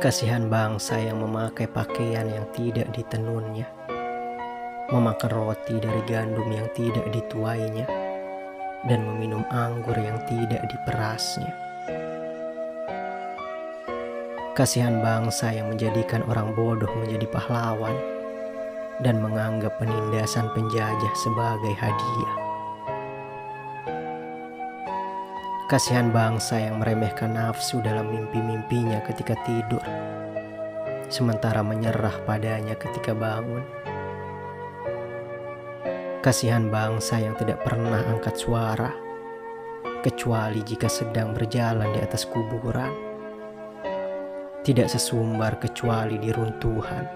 Kasihan bangsa yang memakai pakaian yang tidak ditenunnya, memakan roti dari gandum yang tidak dituainya, dan meminum anggur yang tidak diperasnya. Kasihan bangsa yang menjadikan orang bodoh menjadi pahlawan dan menganggap penindasan penjajah sebagai hadiah. Kasihan bangsa yang meremehkan nafsu dalam mimpi-mimpinya ketika tidur, sementara menyerah padanya ketika bangun. Kasihan bangsa yang tidak pernah angkat suara, kecuali jika sedang berjalan di atas kuburan. Tidak sesumbar kecuali di runtuhan,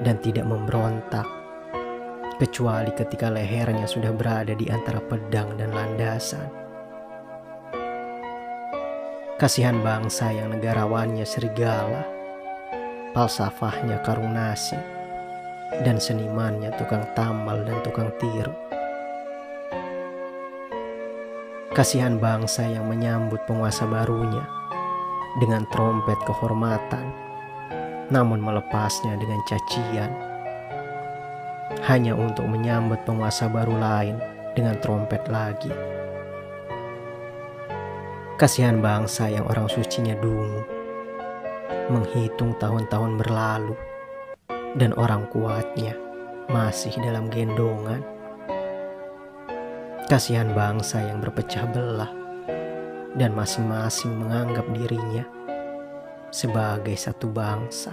dan tidak memberontak, kecuali ketika lehernya sudah berada di antara pedang dan landasan. Kasihan bangsa yang negarawannya serigala, falsafahnya karung nasi, dan senimannya tukang tambal dan tukang tiru. Kasihan bangsa yang menyambut penguasa barunya dengan trompet kehormatan, namun melepasnya dengan cacian, hanya untuk menyambut penguasa baru lain dengan trompet lagi. Kasihan bangsa yang orang sucinya dungu, menghitung tahun-tahun berlalu, dan orang kuatnya masih dalam gendongan. Kasihan bangsa yang berpecah belah, dan masing-masing menganggap dirinya sebagai satu bangsa.